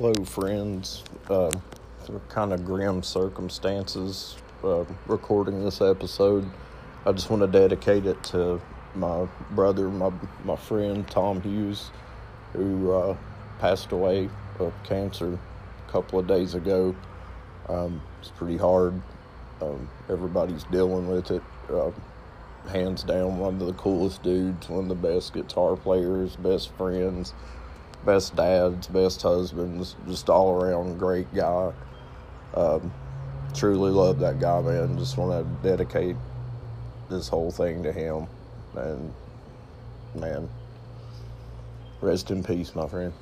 Hello, friends. Uh, kind of grim circumstances uh, recording this episode. I just want to dedicate it to my brother, my my friend Tom Hughes, who uh, passed away of cancer a couple of days ago. Um, it's pretty hard. Um, everybody's dealing with it. Uh, hands down, one of the coolest dudes, one of the best guitar players, best friends, best dads, best husbands, just all around great guy. Um, truly love that guy, man. Just want to dedicate this whole thing to him. And, man, rest in peace, my friend.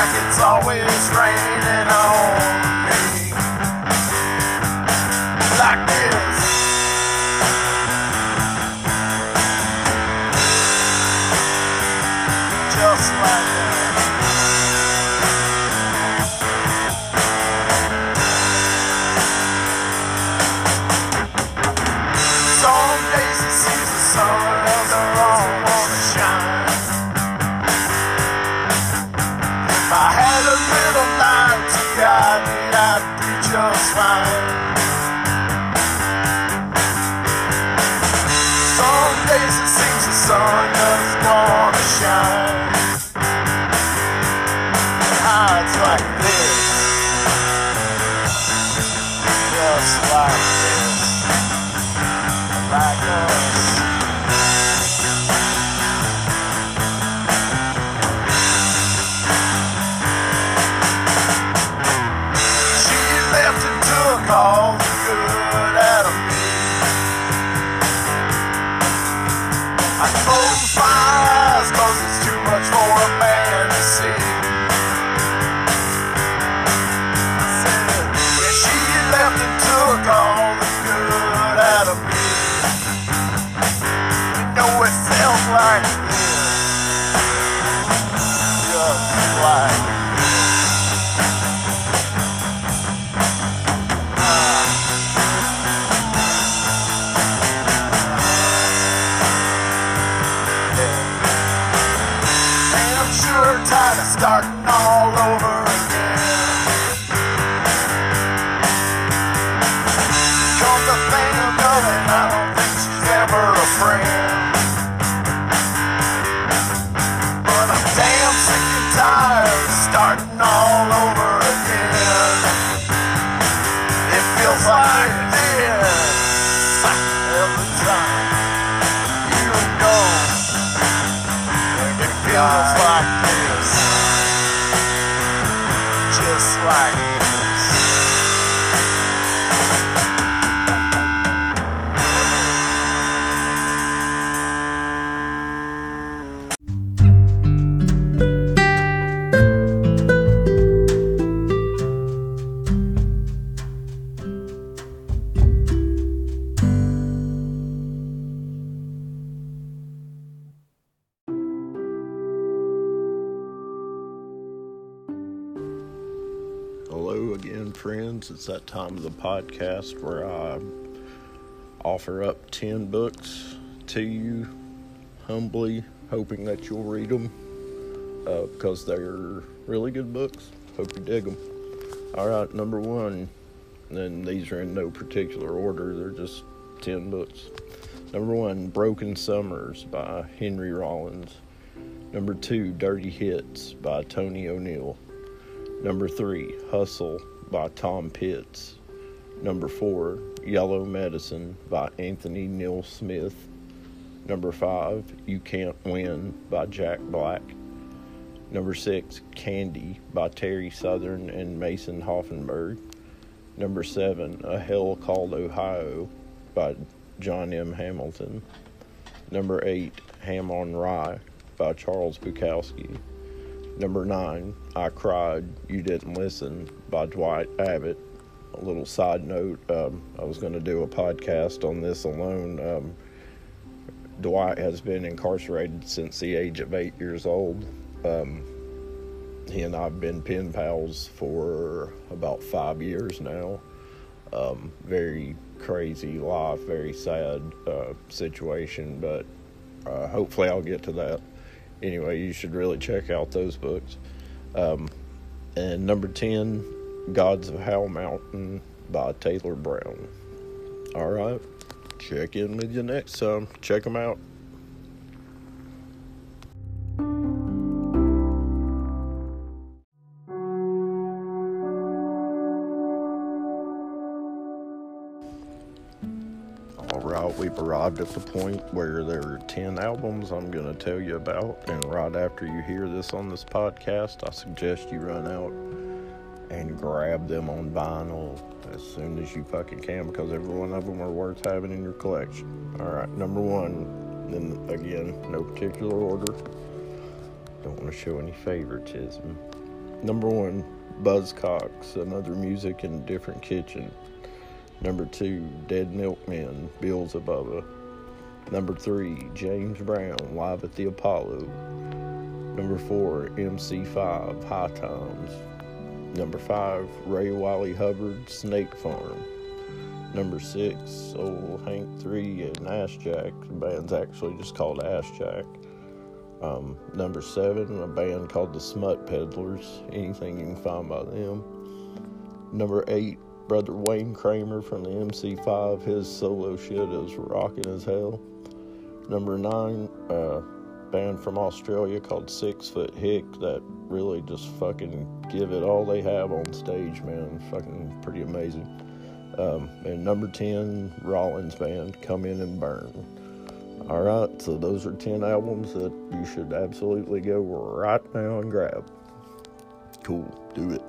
Like it's always raining on time of the podcast where I offer up 10 books to you humbly, hoping that you'll read them uh, because they're really good books. Hope you dig them. All right, number one, and these are in no particular order, they're just 10 books. Number one, Broken Summers by Henry Rollins. Number two, Dirty Hits by Tony O'Neill. Number three, Hustle by Tom Pitts. Number four, Yellow Medicine by Anthony Neil Smith. Number five, You Can't Win by Jack Black. Number six, Candy by Terry Southern and Mason Hoffenberg. Number seven, A Hell Called Ohio by John M. Hamilton. Number eight, Ham on Rye by Charles Bukowski. Number nine, I Cried, You Didn't Listen by Dwight Abbott. A little side note, um, I was going to do a podcast on this alone. Um, Dwight has been incarcerated since the age of eight years old. Um, he and I have been pen pals for about five years now. Um, very crazy life, very sad uh, situation, but uh, hopefully I'll get to that. Anyway, you should really check out those books. Um, and number 10, Gods of Howell Mountain by Taylor Brown. All right, check in with you next time. Check them out. Arrived at the point where there are 10 albums I'm going to tell you about. And right after you hear this on this podcast, I suggest you run out and grab them on vinyl as soon as you fucking can because every one of them are worth having in your collection. All right, number one, then again, no particular order. Don't want to show any favoritism. Number one, Buzzcocks, another music in a different kitchen. Number two, Dead Milkmen, Beelzebubba. Number three, James Brown, Live at the Apollo. Number four, MC5, High Times. Number five, Ray Wylie Hubbard, Snake Farm. Number six, Old Hank 3 and Assjack. The band's actually just called Assjack. Um, number seven, a band called the Smut Peddlers. Anything you can find by them. Number eight, brother Wayne Kramer from the MC5. His solo shit is rocking as hell. Number nine, uh, band from Australia called Six Foot Hick that really just fucking give it all they have on stage, man. Fucking pretty amazing. Um, and number 10, Rollins Band, Come In and Burn. All right, so those are 10 albums that you should absolutely go right now and grab. Cool, do it.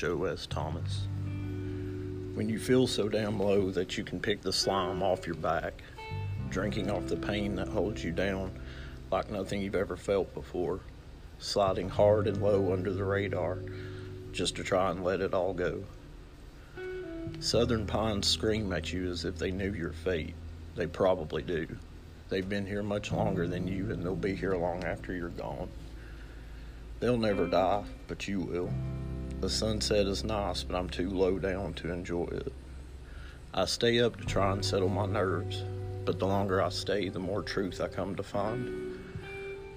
Joe S. Thomas. When you feel so damn low that you can pick the slime off your back, drinking off the pain that holds you down like nothing you've ever felt before, sliding hard and low under the radar just to try and let it all go. Southern pines scream at you as if they knew your fate. They probably do. They've been here much longer than you, and they'll be here long after you're gone. They'll never die, but you will. The sunset is nice, but I'm too low down to enjoy it. I stay up to try and settle my nerves, but the longer I stay, the more truth I come to find.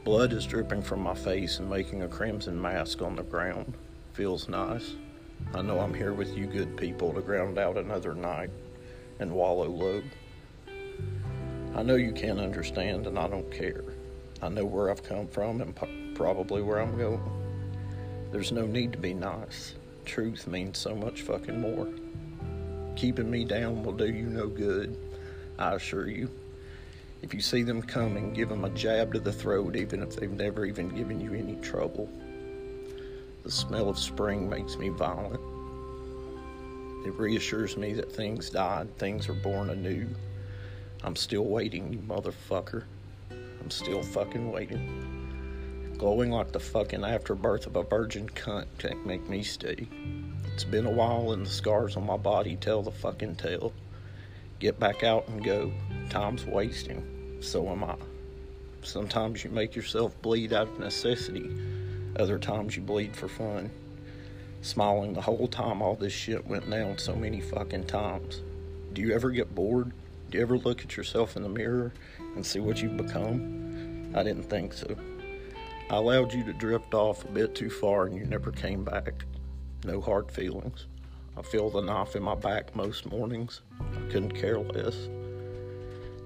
Blood is dripping from my face and making a crimson mask on the ground. Feels nice. I know I'm here with you good people to ground out another night and wallow low. I know you can't understand, and I don't care. I know where I've come from and po- probably where I'm going. There's no need to be nice. Truth means so much fucking more. Keeping me down will do you no good, I assure you. If you see them coming, give them a jab to the throat, even if they've never even given you any trouble. The smell of spring makes me violent. It reassures me that things died, things are born anew. I'm still waiting, you motherfucker. I'm still fucking waiting. Glowing like the fucking afterbirth of a virgin cunt can't make me stay. It's been a while and the scars on my body tell the fucking tale. Get back out and go. Time's wasting. So am I. Sometimes you make yourself bleed out of necessity. Other times you bleed for fun. Smiling the whole time all this shit went down so many fucking times. Do you ever get bored? Do you ever look at yourself in the mirror and see what you've become? I didn't think so. I allowed you to drift off a bit too far and you never came back. No hard feelings. I feel the knife in my back most mornings. I couldn't care less.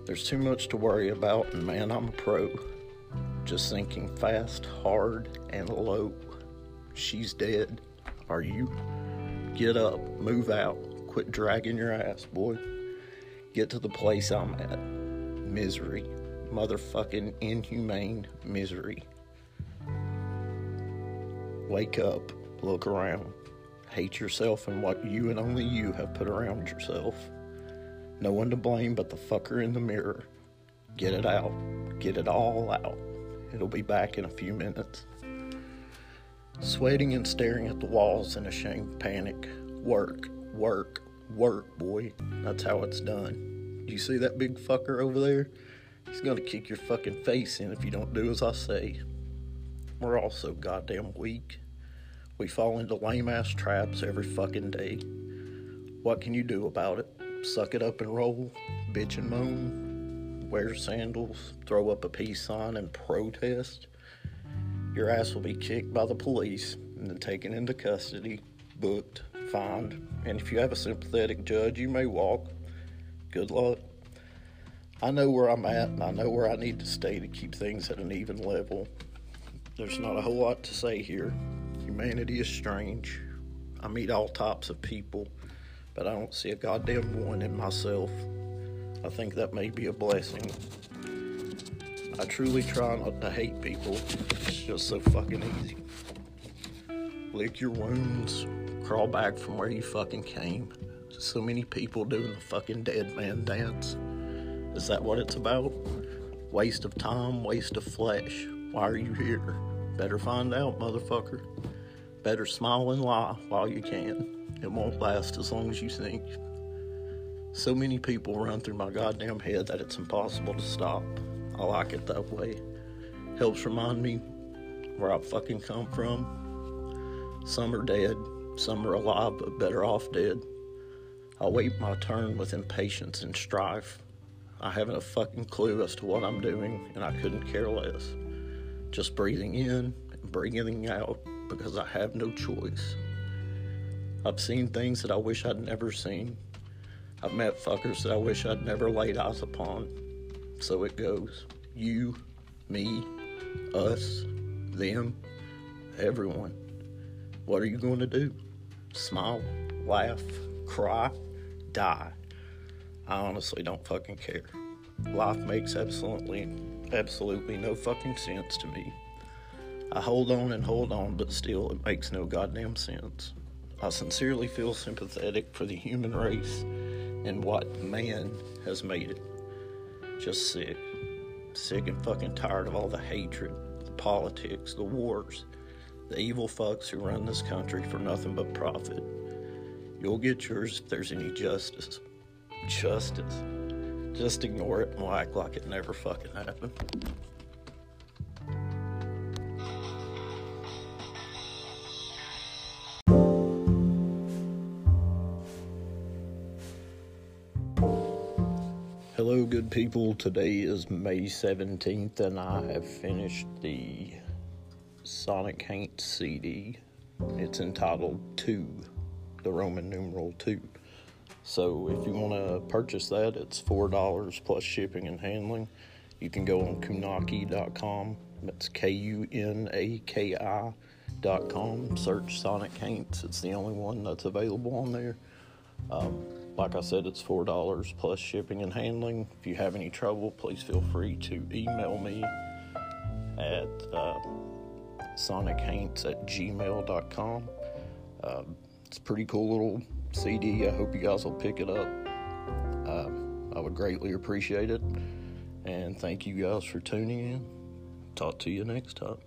There's too much to worry about, and man, I'm a pro. Just thinking fast, hard, and low. She's dead. Are you? Get up, move out, quit dragging your ass, boy. Get to the place I'm at. Misery. Motherfucking inhumane misery. Wake up, look around. Hate yourself and what you and only you have put around yourself. No one to blame but the fucker in the mirror. Get it out. Get it all out. It'll be back in a few minutes. Sweating and staring at the walls in a shamed panic. Work, work, work, boy. That's how it's done. Do you see that big fucker over there? He's gonna kick your fucking face in if you don't do as I say. We're all so goddamn weak. We fall into lame ass traps every fucking day. What can you do about it? Suck it up and roll, bitch and moan, wear sandals, throw up a peace sign and protest? Your ass will be kicked by the police and then taken into custody, booked, fined, and if you have a sympathetic judge, you may walk. Good luck. I know where I'm at and I know where I need to stay to keep things at an even level. There's not a whole lot to say here. Humanity is strange. I meet all types of people, but I don't see a goddamn one in myself. I think that may be a blessing. I truly try not to hate people. It's just so fucking easy. Lick your wounds, crawl back from where you fucking came. So many people doing the fucking dead man dance. Is that what it's about? Waste of time, waste of flesh. Why are you here? Better find out, motherfucker. Better smile and lie while you can. It won't last as long as you think. So many people run through my goddamn head that it's impossible to stop. I like it that way. Helps remind me where I fucking come from. Some are dead, some are alive, but better off dead. I wait my turn with impatience and strife. I haven't a fucking clue as to what I'm doing, and I couldn't care less. Just breathing in and breathing out because I have no choice. I've seen things that I wish I'd never seen. I've met fuckers that I wish I'd never laid eyes upon. So it goes. You, me, us, them, everyone. What are you going to do? Smile, laugh, cry, die. I honestly don't fucking care. Life makes absolutely, absolutely no fucking sense to me. I hold on and hold on, but still, it makes no goddamn sense. I sincerely feel sympathetic for the human race and what man has made it. Just sick. Sick and fucking tired of all the hatred, the politics, the wars, the evil fucks who run this country for nothing but profit. You'll get yours if there's any justice. Justice. Just ignore it and we'll act like it never fucking happened. Hello, good people. Today is May 17th, and I have finished the Sonic Haint CD. It's entitled 2, the Roman numeral 2. So, if you want to purchase that, it's $4 plus shipping and handling. You can go on kunaki.com. That's K U N A K I.com. Search Sonic Haints. It's the only one that's available on there. Um, like I said, it's four dollars plus shipping and handling. If you have any trouble, please feel free to email me at uh, sonichaints at gmail.com. Uh, it's a pretty cool little CD. I hope you guys will pick it up. Uh, I would greatly appreciate it. And thank you guys for tuning in. Talk to you next time.